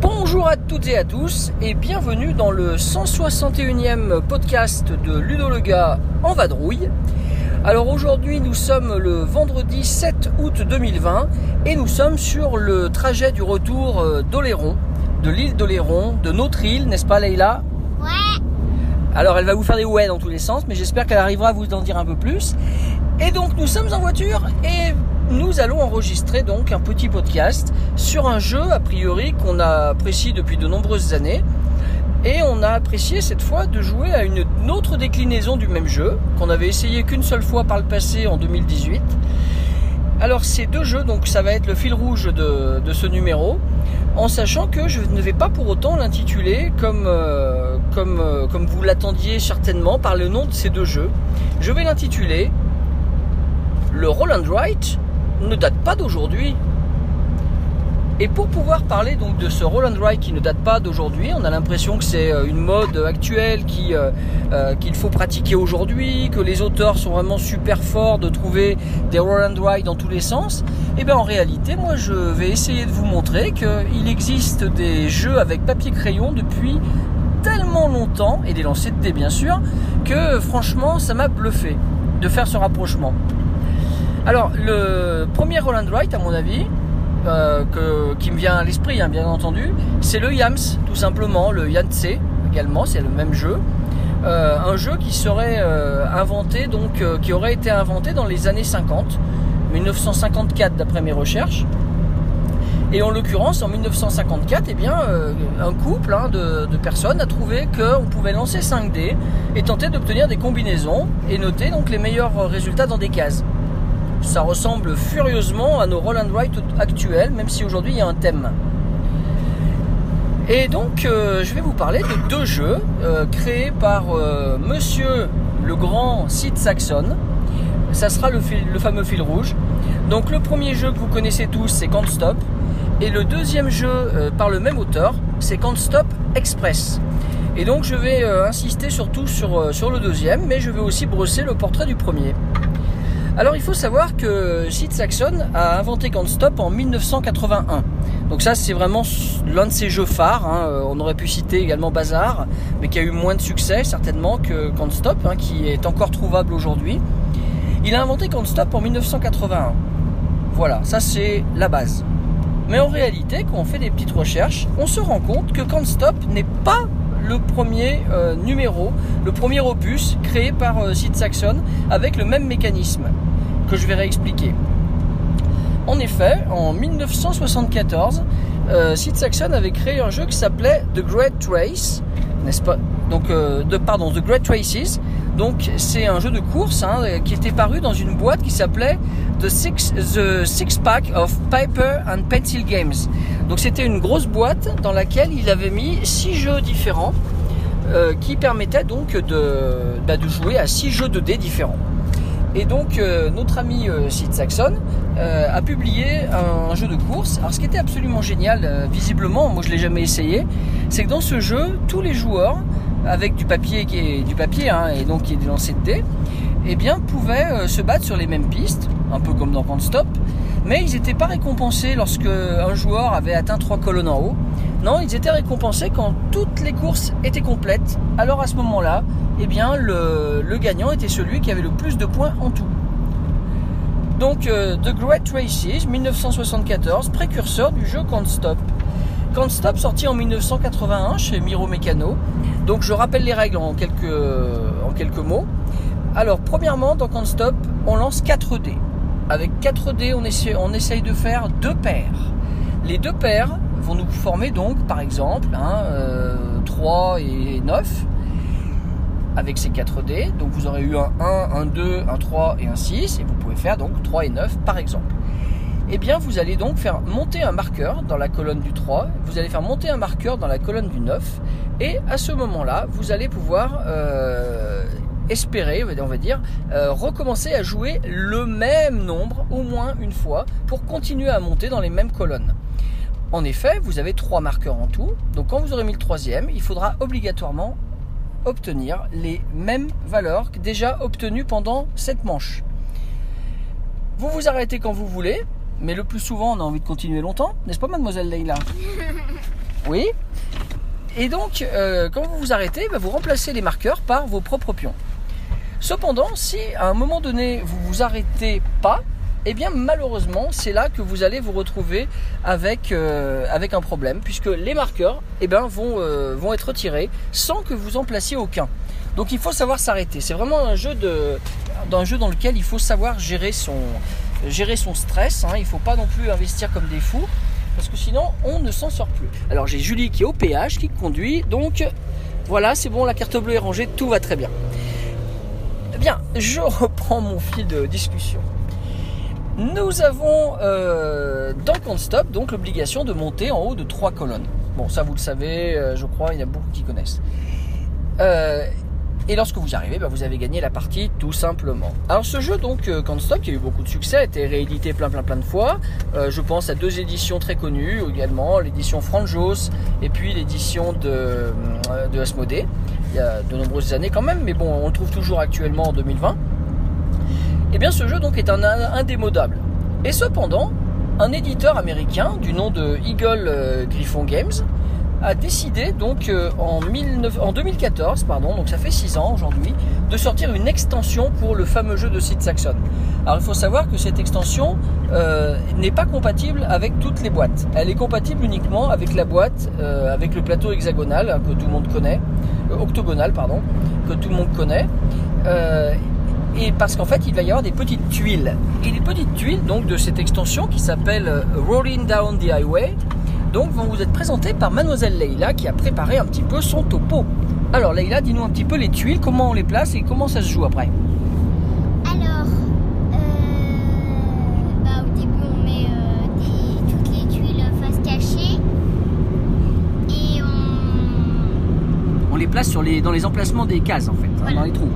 Bonjour à toutes et à tous et bienvenue dans le 161e podcast de Ludo le gars en vadrouille. Alors aujourd'hui nous sommes le vendredi 7 août 2020 et nous sommes sur le trajet du retour euh, d'Oléron, de l'île d'Oléron, de notre île, n'est-ce pas Leïla? Ouais. Alors elle va vous faire des ouais dans tous les sens, mais j'espère qu'elle arrivera à vous en dire un peu plus. Et donc nous sommes en voiture et nous allons enregistrer donc un petit podcast sur un jeu a priori qu'on a apprécié depuis de nombreuses années. Et on a apprécié cette fois de jouer à une autre déclinaison du même jeu qu'on avait essayé qu'une seule fois par le passé en 2018. Alors ces deux jeux, donc ça va être le fil rouge de, ce numéro, en sachant que je ne vais pas pour autant l'intituler comme, euh, comme, euh, comme vous l'attendiez certainement par le nom de ces deux jeux. Je vais l'intituler Le Roll and Write ne date pas d'aujourd'hui. Et pour pouvoir parler donc de ce Roll and qui ne date pas d'aujourd'hui, on a l'impression que c'est euh, une mode actuelle euh, euh, qu'il faut pratiquer aujourd'hui, que les auteurs sont vraiment super forts de trouver des Roll and Write dans tous les sens. Et bien en réalité, moi je vais essayer de vous montrer qu'il existe des jeux avec papier crayon depuis tellement longtemps et des lancers de bien sûr que franchement ça m'a bluffé de faire ce rapprochement. Alors le premier Roll and Write à mon avis, euh, qui me vient à l'esprit, hein, bien entendu, c'est le Yams, tout simplement, le Yance également, c'est le même jeu. Euh, un jeu qui serait euh, inventé, donc qui aurait été inventé dans les années 50, 1954 d'après mes recherches. Et en l'occurrence, en 1954, eh bien, un couple hein, de, de personnes a trouvé qu'on pouvait lancer 5 dés et tenter d'obtenir des combinaisons et noter donc les meilleurs résultats dans des cases ça ressemble furieusement à nos roll and actuels, même si aujourd'hui il y a un thème. Et donc euh, je vais vous parler de deux jeux euh, créés par euh, Monsieur le grand Sid Saxon. Ça sera le, fameux fil rouge. Donc le premier jeu que vous connaissez tous, c'est Can't Stop. Et le deuxième jeu par le même auteur, c'est Can't Stop Express. Et donc je vais insister surtout sur, sur le deuxième, mais je vais aussi brosser le portrait du premier. Alors il faut savoir que Sid Saxon a inventé Stop en 1981. Donc ça c'est vraiment l'un de ses jeux phares. hein. Euh, On aurait pu citer également Bazar, mais qui a eu moins de succès certainement que Can't Stop, hein, qui est encore trouvable aujourd'hui. Il a inventé Stop en 1981. Voilà, ça c'est la base. Mais en réalité, quand on fait des petites recherches, on se rend compte que Stop n'est pas le premier euh, numéro, le premier opus créé par euh, Sid Saxon avec le même mécanisme que je vais réexpliquer. En effet, en 1974, euh, Sid Saxon avait créé un jeu qui s'appelait The Great Race, n'est-ce pas? Donc, euh, de, pardon, The Great Races. Donc, c'est un jeu de course hein, qui était paru dans une boîte qui s'appelait The Six, The Six Pack of Paper and Pencil Games. Donc, c'était une grosse boîte dans laquelle il avait mis six jeux différents euh, qui permettaient donc bah, de jouer à six jeux de dés différents. Et donc euh, notre ami euh, Sid Saxon euh, a publié un, jeu de course. Alors ce qui était absolument génial, visiblement, moi je l'ai jamais essayé, c'est que dans ce jeu, tous les joueurs, avec du papier qui est du papier hein, et donc qui est des de dés, eh bien pouvaient se battre sur les mêmes pistes, un peu comme dans Can't Stop, mais ils n'étaient pas récompensés lorsque un joueur avait atteint trois colonnes en haut. Non, ils étaient récompensés quand toutes les courses étaient complètes. Alors à ce moment-là, eh bien le, gagnant était celui qui avait le plus de points en tout. Donc euh, The Great Races 1974, précurseur du jeu Can't Stop. Can't Stop sorti en 1981 chez Miro Mécano. Donc je rappelle les règles en quelques, quelques mots. Alors premièrement dans Can't Stop, on lance 4 dés. Avec 4 dés, on essaye de faire deux paires. Les deux paires vont nous former donc par exemple hein, euh, 3 et 9 avec ces 4 dés. Donc vous aurez eu un 1, un 2, un 3 et un 6 et vous pouvez faire donc 3 et 9 par exemple. Eh bien vous allez donc faire monter un marqueur dans la colonne du 3, vous allez faire monter un marqueur dans la colonne du 9 et à ce moment-là vous allez pouvoir euh, espérer, on va dire, euh, recommencer à jouer le même nombre au moins une fois pour continuer à monter dans les mêmes colonnes. En effet, vous avez trois marqueurs en tout, donc quand vous aurez mis le troisième, il faudra obligatoirement obtenir les mêmes valeurs déjà obtenues pendant cette manche. Vous vous arrêtez quand vous voulez, mais le plus souvent on a envie de continuer longtemps, n'est-ce pas mademoiselle Leila Oui Et donc, euh, quand vous vous arrêtez, bah, vous remplacez les marqueurs par vos propres pions. Cependant, si à un moment donné vous vous arrêtez pas, eh bien malheureusement c'est là que vous allez vous retrouver avec, euh, avec un problème puisque les marqueurs eh vont, euh, vont être tirés sans que vous en placiez aucun. Donc il faut savoir s'arrêter. C'est vraiment un jeu, de, un jeu dans lequel il faut savoir gérer son, gérer son stress. Hein. Il ne faut pas non plus investir comme des fous parce que sinon on ne s'en sort plus. Alors j'ai Julie qui est au péage, qui conduit. Donc voilà, c'est bon, la carte bleue est rangée, tout va très bien. Eh bien, je reprends mon fil de discussion. Nous avons euh, dans Constop donc l'obligation de monter en haut de trois colonnes. Bon, ça vous le savez, euh, je crois, il y a beaucoup qui connaissent. Euh, et lorsque vous y arrivez, bah, vous avez gagné la partie tout simplement. Alors ce jeu donc euh, Stop, qui a eu beaucoup de succès, a été réédité plein plein plein de fois. Je pense à deux éditions très connues également, l'édition Franjos et puis l'édition de, de. Il y a de nombreuses années quand même, mais bon, on le trouve toujours actuellement en 2020. Eh bien ce jeu donc est un indémodable. Et cependant, un éditeur américain du nom de Eagle euh, Griffon Games a décidé donc euh, en, 2014, pardon, donc ça fait 6 ans aujourd'hui, de sortir une extension pour le fameux jeu de Sid Saxon. Alors il faut savoir que cette extension euh, n'est pas compatible avec toutes les boîtes. Elle est compatible uniquement avec la boîte, avec le plateau hexagonal hein, que tout le monde connaît, octogonal que tout le monde connaît et parce qu'en fait il va y avoir des petites tuiles. Et les petites tuiles donc de cette extension qui s'appelle euh, Rolling Down the Highway donc vont vous être présentées par mademoiselle Leila qui a préparé un petit peu son topo. Alors Leila, dis-nous un petit peu les tuiles, comment on les place et comment ça se joue après? Alors, euh, bah, au début on met euh, toutes les tuiles face cachée et on... On les place sur les, dans les emplacements des cases en fait, hein, dans les trous.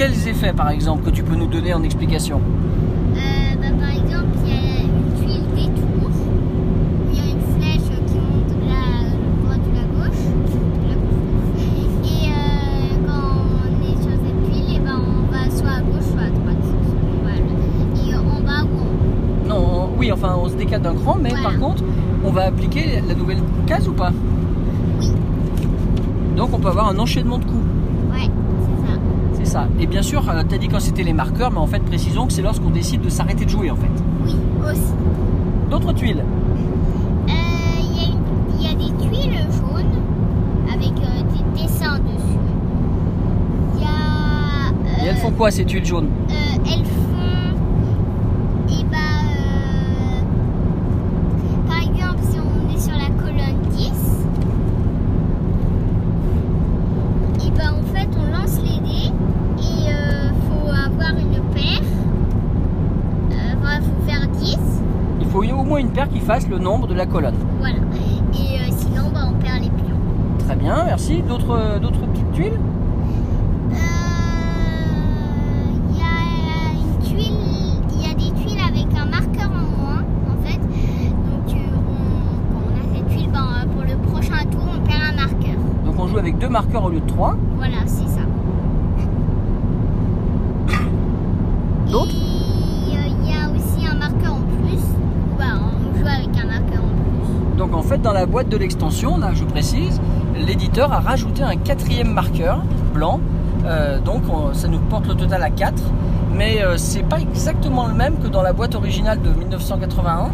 Quels effets par exemple que tu peux nous donner en explication? Euh, bah, Par exemple, il y a une tuile détour, il y a une flèche qui monte la droite ou la gauche. Et euh, quand on est sur cette tuile, et eh ben, on va soit à gauche, soit à droite. Et en bas ou en. Non, oui, enfin on se décale d'un cran, mais par contre, on va appliquer la nouvelle case ou pas? Oui. Donc on peut avoir un enchaînement de coups. Et bien sûr, euh, tu as dit quand c'était les marqueurs, mais en fait, précisons que c'est lorsqu'on décide de s'arrêter de jouer en fait. Oui, aussi. D'autres tuiles Il euh, y, a des tuiles jaunes avec euh, des dessins dessus. Il y a. Et elles font quoi ces tuiles jaunes? Fasse le nombre de la colonne. Voilà. Et euh, sinon, bah, on perd les pions. Très bien, merci. D'autres, euh, d'autres petites tuiles? Il euh, y a une tuile, il y a des tuiles avec un marqueur en moins, en fait. Donc, on, a cette tuile, bah, pour le prochain tour, on perd un marqueur. Donc, on joue avec deux marqueurs au lieu de trois. Voilà, c'est ça. D'autres? Donc en fait, dans la boîte de l'extension, là je précise, l'éditeur a rajouté un quatrième marqueur blanc. Euh, donc ça nous porte le total à 4. Mais euh, c'est pas exactement le même que dans la boîte originale de 1981.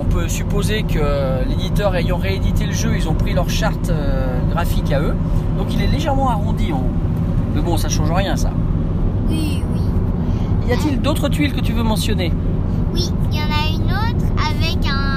On peut supposer que l'éditeur ayant réédité le jeu, ils ont pris leur charte euh, graphique à eux. Donc il est légèrement arrondi en haut. Mais bon, ça change rien ça. Oui, oui. Y a-t-il d'autres tuiles que tu veux mentionner? Oui, il y en a une autre avec un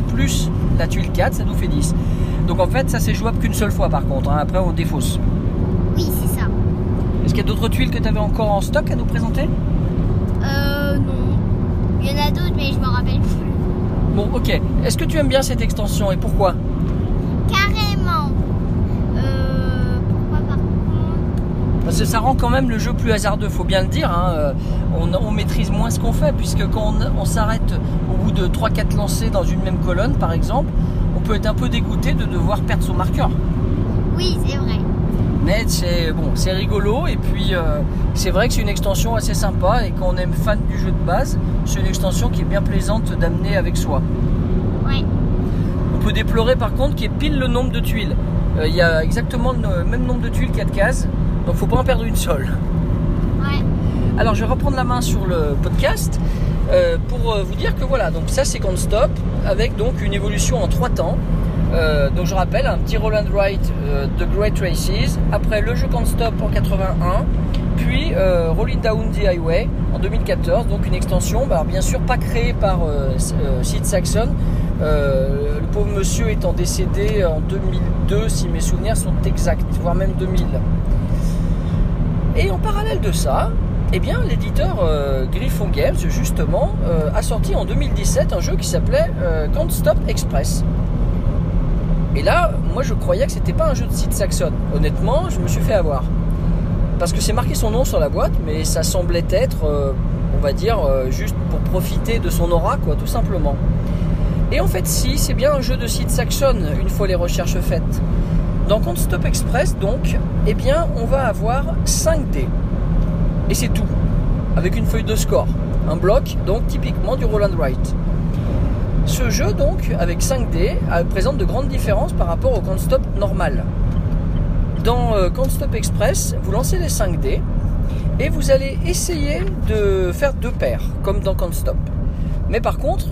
plus la tuile 4, ça nous fait 10. Donc en fait, ça c'est jouable qu'une seule fois par contre. hein. Après, on défausse. Oui, c'est ça. Est-ce qu'il y a d'autres tuiles que tu avais encore en stock à nous présenter? Euh, non. Il y en a d'autres, mais je me rappelle plus. Bon, ok. Est-ce que tu aimes bien cette extension et pourquoi Carrément. Euh, pourquoi par contre Parce que ça rend quand même le jeu plus hasardeux, faut bien le dire. hein. Euh, On, on maîtrise moins ce qu'on fait, puisque quand on, on s'arrête au bout de 3-4 lancers dans une même colonne, par exemple, on peut être un peu dégoûté de devoir perdre son marqueur. Oui, c'est vrai. Mais c'est bon, c'est rigolo et puis euh, c'est vrai que c'est une extension assez sympa et quand on aime fan du jeu de base, c'est une extension qui est bien plaisante d'amener avec soi. Ouais. On peut déplorer par contre qu'il y ait pile le nombre de tuiles. Euh, Il y a exactement le même nombre de tuiles de cases, donc faut pas en perdre une seule. Ouais. Alors je vais reprendre la main sur le podcast euh, pour euh, vous dire que voilà, donc ça c'est Can't Stop avec donc une évolution en trois temps. Euh, donc je rappelle un petit roll and write euh, The Great Races, après le jeu Can't Stop en 81, puis Rolling Down the Highway en 2014, donc une extension, bah, bien sûr pas créée par Sid Saxon, euh, le pauvre monsieur étant décédé en 2002 si mes souvenirs sont exacts, voire même 2000. Et en parallèle de ça, eh bien, l'éditeur euh, Griffon Games, justement, euh, a sorti en 2017 un jeu qui s'appelait euh, Can't Stop Express. Et là, moi, je croyais que c'était pas un jeu de Sid Saxon. Honnêtement, je me suis fait avoir. Parce que c'est marqué son nom sur la boîte, mais ça semblait être, on va dire, juste pour profiter de son aura, tout simplement. Et en fait, si, c'est bien un jeu de Sid Saxon, une fois les recherches faites. Dans Can't Stop Express, donc, eh bien, on va avoir 5 dés. Et c'est tout. Avec une feuille de score. Un bloc, donc typiquement du roll and. Ce jeu, donc, avec 5 dés, euh, présente de grandes différences par rapport au Can't Stop normal. Dans euh, Can't Stop Express, vous lancez les 5 dés et vous allez essayer de faire deux paires, comme dans Can't Stop. Mais par contre,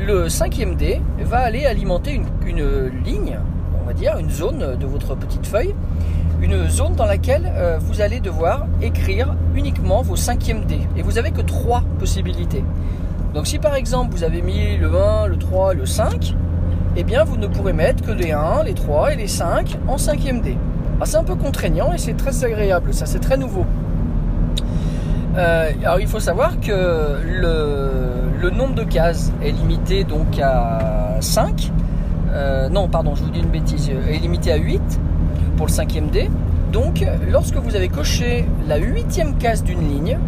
le cinquième dé va aller alimenter une ligne, on va dire, une zone de votre petite feuille, une zone dans laquelle euh, vous allez devoir écrire uniquement vos cinquièmes dés. Et vous avez que trois possibilités. Donc si par exemple vous avez mis le 1, le 3, le 5, eh bien vous ne pourrez mettre que les 1, les 3 et les 5 en cinquième dé. Ah, c'est un peu contraignant et c'est très agréable, ça c'est très nouveau. Euh, alors il faut savoir que le, le nombre de cases est limité donc à 5. Euh, non, pardon, je vous dis une bêtise, est limité à 8 pour le cinquième dé. Donc lorsque vous avez coché la huitième case d'une ligne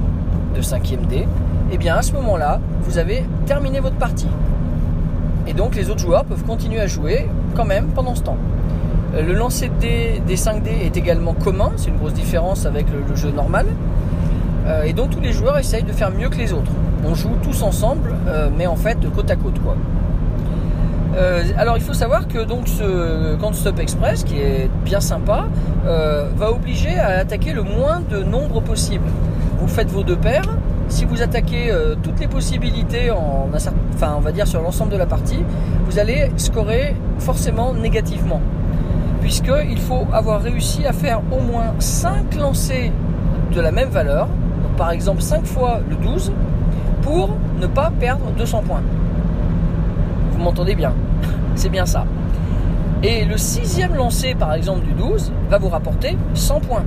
de cinquième dé, et bien à ce moment-là, vous avez terminé votre partie. Et donc les autres joueurs peuvent continuer à jouer quand même pendant ce temps. Euh, Le lancer de dés des 5 dés est également commun, c'est une grosse différence avec le, jeu normal. Euh, et donc tous les joueurs essayent de faire mieux que les autres. On joue tous ensemble, euh, mais en fait côte à côte quoi. Euh, alors il faut savoir que donc ce Can't Stop Express, qui est bien sympa, euh, va obliger à attaquer le moins de nombres possible. Vous faites vos deux paires. Si vous attaquez euh, toutes les possibilités, en, enfin on va dire sur l'ensemble de la partie, vous allez scorer forcément négativement, puisqu'il faut avoir réussi à faire au moins 5 lancers de la même valeur, par exemple 5 fois le 12, pour ne pas perdre 200 points. Vous m'entendez bien? C'est bien ça. Et le sixième lancé, par exemple, du 12, va vous rapporter 100 points.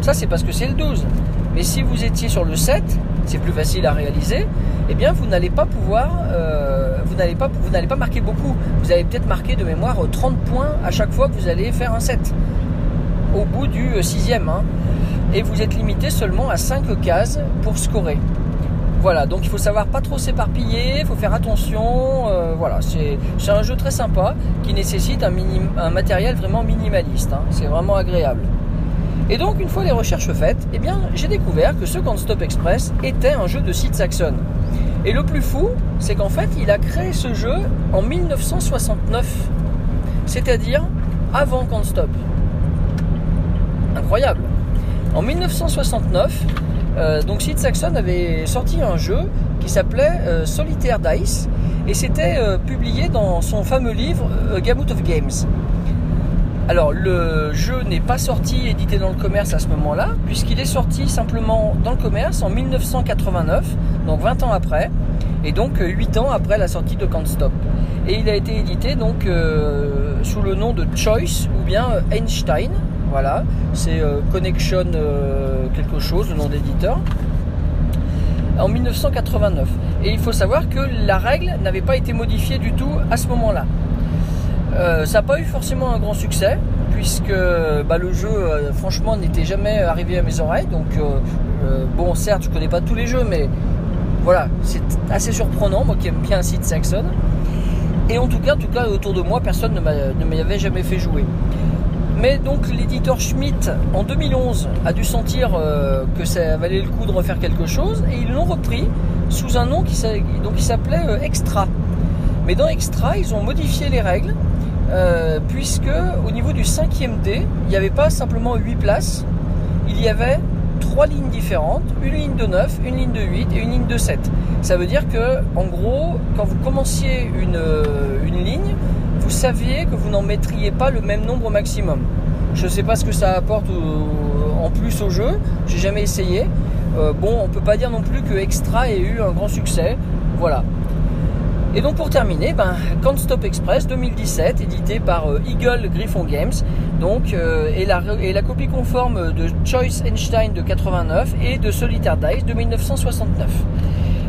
Ça, c'est parce que c'est le 12. Mais si vous étiez sur le 7, c'est plus facile à réaliser, eh bien, vous n'allez pas pouvoir, euh, vous n'allez pas, vous n'allez pas marquer beaucoup. Vous allez peut-être marquer de mémoire 30 points à chaque fois que vous allez faire un 7. Au bout du euh, sixième. hein. Et vous êtes limité seulement à 5 cases pour scorer. Voilà, donc il faut savoir pas trop s'éparpiller, il faut faire attention. euh, voilà, c'est un jeu très sympa qui nécessite un matériel vraiment minimaliste. hein. C'est vraiment agréable. Et donc, une fois les recherches faites, eh bien, j'ai découvert que ce Can't Stop Express était un jeu de Sid Saxon. Et le plus fou, c'est qu'en fait, il a créé ce jeu en 1969, c'est-à-dire avant Can't Stop. Incroyable. En 1969, euh, donc Sid Saxon avait sorti un jeu qui s'appelait euh, Solitaire Dice et c'était euh, publié dans son fameux livre Gamut of Games. Alors le jeu n'est pas sorti édité dans le commerce à ce moment-là puisqu'il est sorti simplement dans le commerce en 1989, donc 20 ans après et donc 8 ans après la sortie de Can't Stop. Et il a été édité donc sous le nom de Choice ou bien Einstein. Voilà, c'est euh, Connection euh, quelque chose, le nom d'éditeur. En 1989. Et il faut savoir que la règle n'avait pas été modifiée du tout à ce moment-là. Euh, ça n'a pas eu forcément un grand succès, puisque bah, le jeu, franchement, n'était jamais arrivé à mes oreilles. Donc, bon, certes, je connais pas tous les jeux, mais voilà, c'est assez surprenant, moi qui aime bien un site Saxon. Et en tout cas, en tout cas, autour de moi, personne ne m'a- ne m'y avait jamais fait jouer. Mais donc l'éditeur Schmidt en 2011 a dû sentir euh, que ça valait le coup de refaire quelque chose et ils l'ont repris sous un nom qui s'appelait euh, Extra. Mais dans Extra, ils ont modifié les règles euh, puisque au niveau du cinquième dé, il n'y avait pas simplement 8 places, il y avait trois lignes différentes, une ligne de 9, une ligne de 8 et une ligne de 7. Ça veut dire que en gros, quand vous commenciez une ligne, vous saviez que vous n'en mettriez pas le même nombre maximum. Je ne sais pas ce que ça apporte en plus au jeu, j'ai jamais essayé. Euh, bon, on peut pas dire non plus que Extra ait eu un grand succès. Voilà. Et donc pour terminer, ben, Can't Stop Express 2017, édité par euh, Eagle Griffon Games, donc, euh, et, la, copie conforme de Choice Einstein de 89 et de Solitaire Dice de 1969.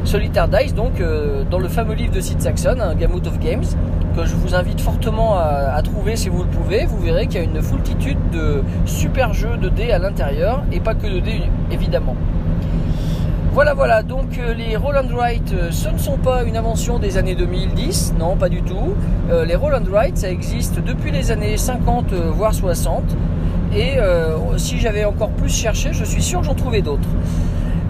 Solitaire Dice, donc, euh, dans le fameux livre de Sid Saxon, un Gamut of Games, que je vous invite fortement à, trouver si vous le pouvez. Vous verrez qu'il y a une foultitude de super jeux de dés à l'intérieur, et pas que de dés évidemment. Voilà, voilà, donc euh, les Roll and Write, euh, ce ne sont pas une invention des années 2010, non, pas du tout. Euh, les Roll and Write, ça existe depuis les années 50, euh, voire 60. Et si j'avais encore plus cherché, je suis sûr que j'en trouvais d'autres.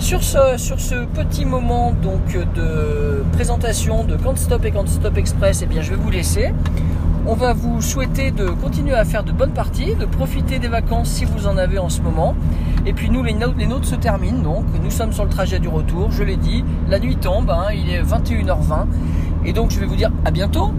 Sur ce, sur ce petit moment donc de présentation de Can't Stop et Can't Stop Express, eh bien, je vais vous laisser. On va vous souhaiter de continuer à faire de bonnes parties, de profiter des vacances si vous en avez en ce moment. Et puis nous, les nôtres, se terminent donc. Nous sommes sur le trajet du retour, je l'ai dit. La nuit tombe, hein, il est 21h20. Et donc je vais vous dire à bientôt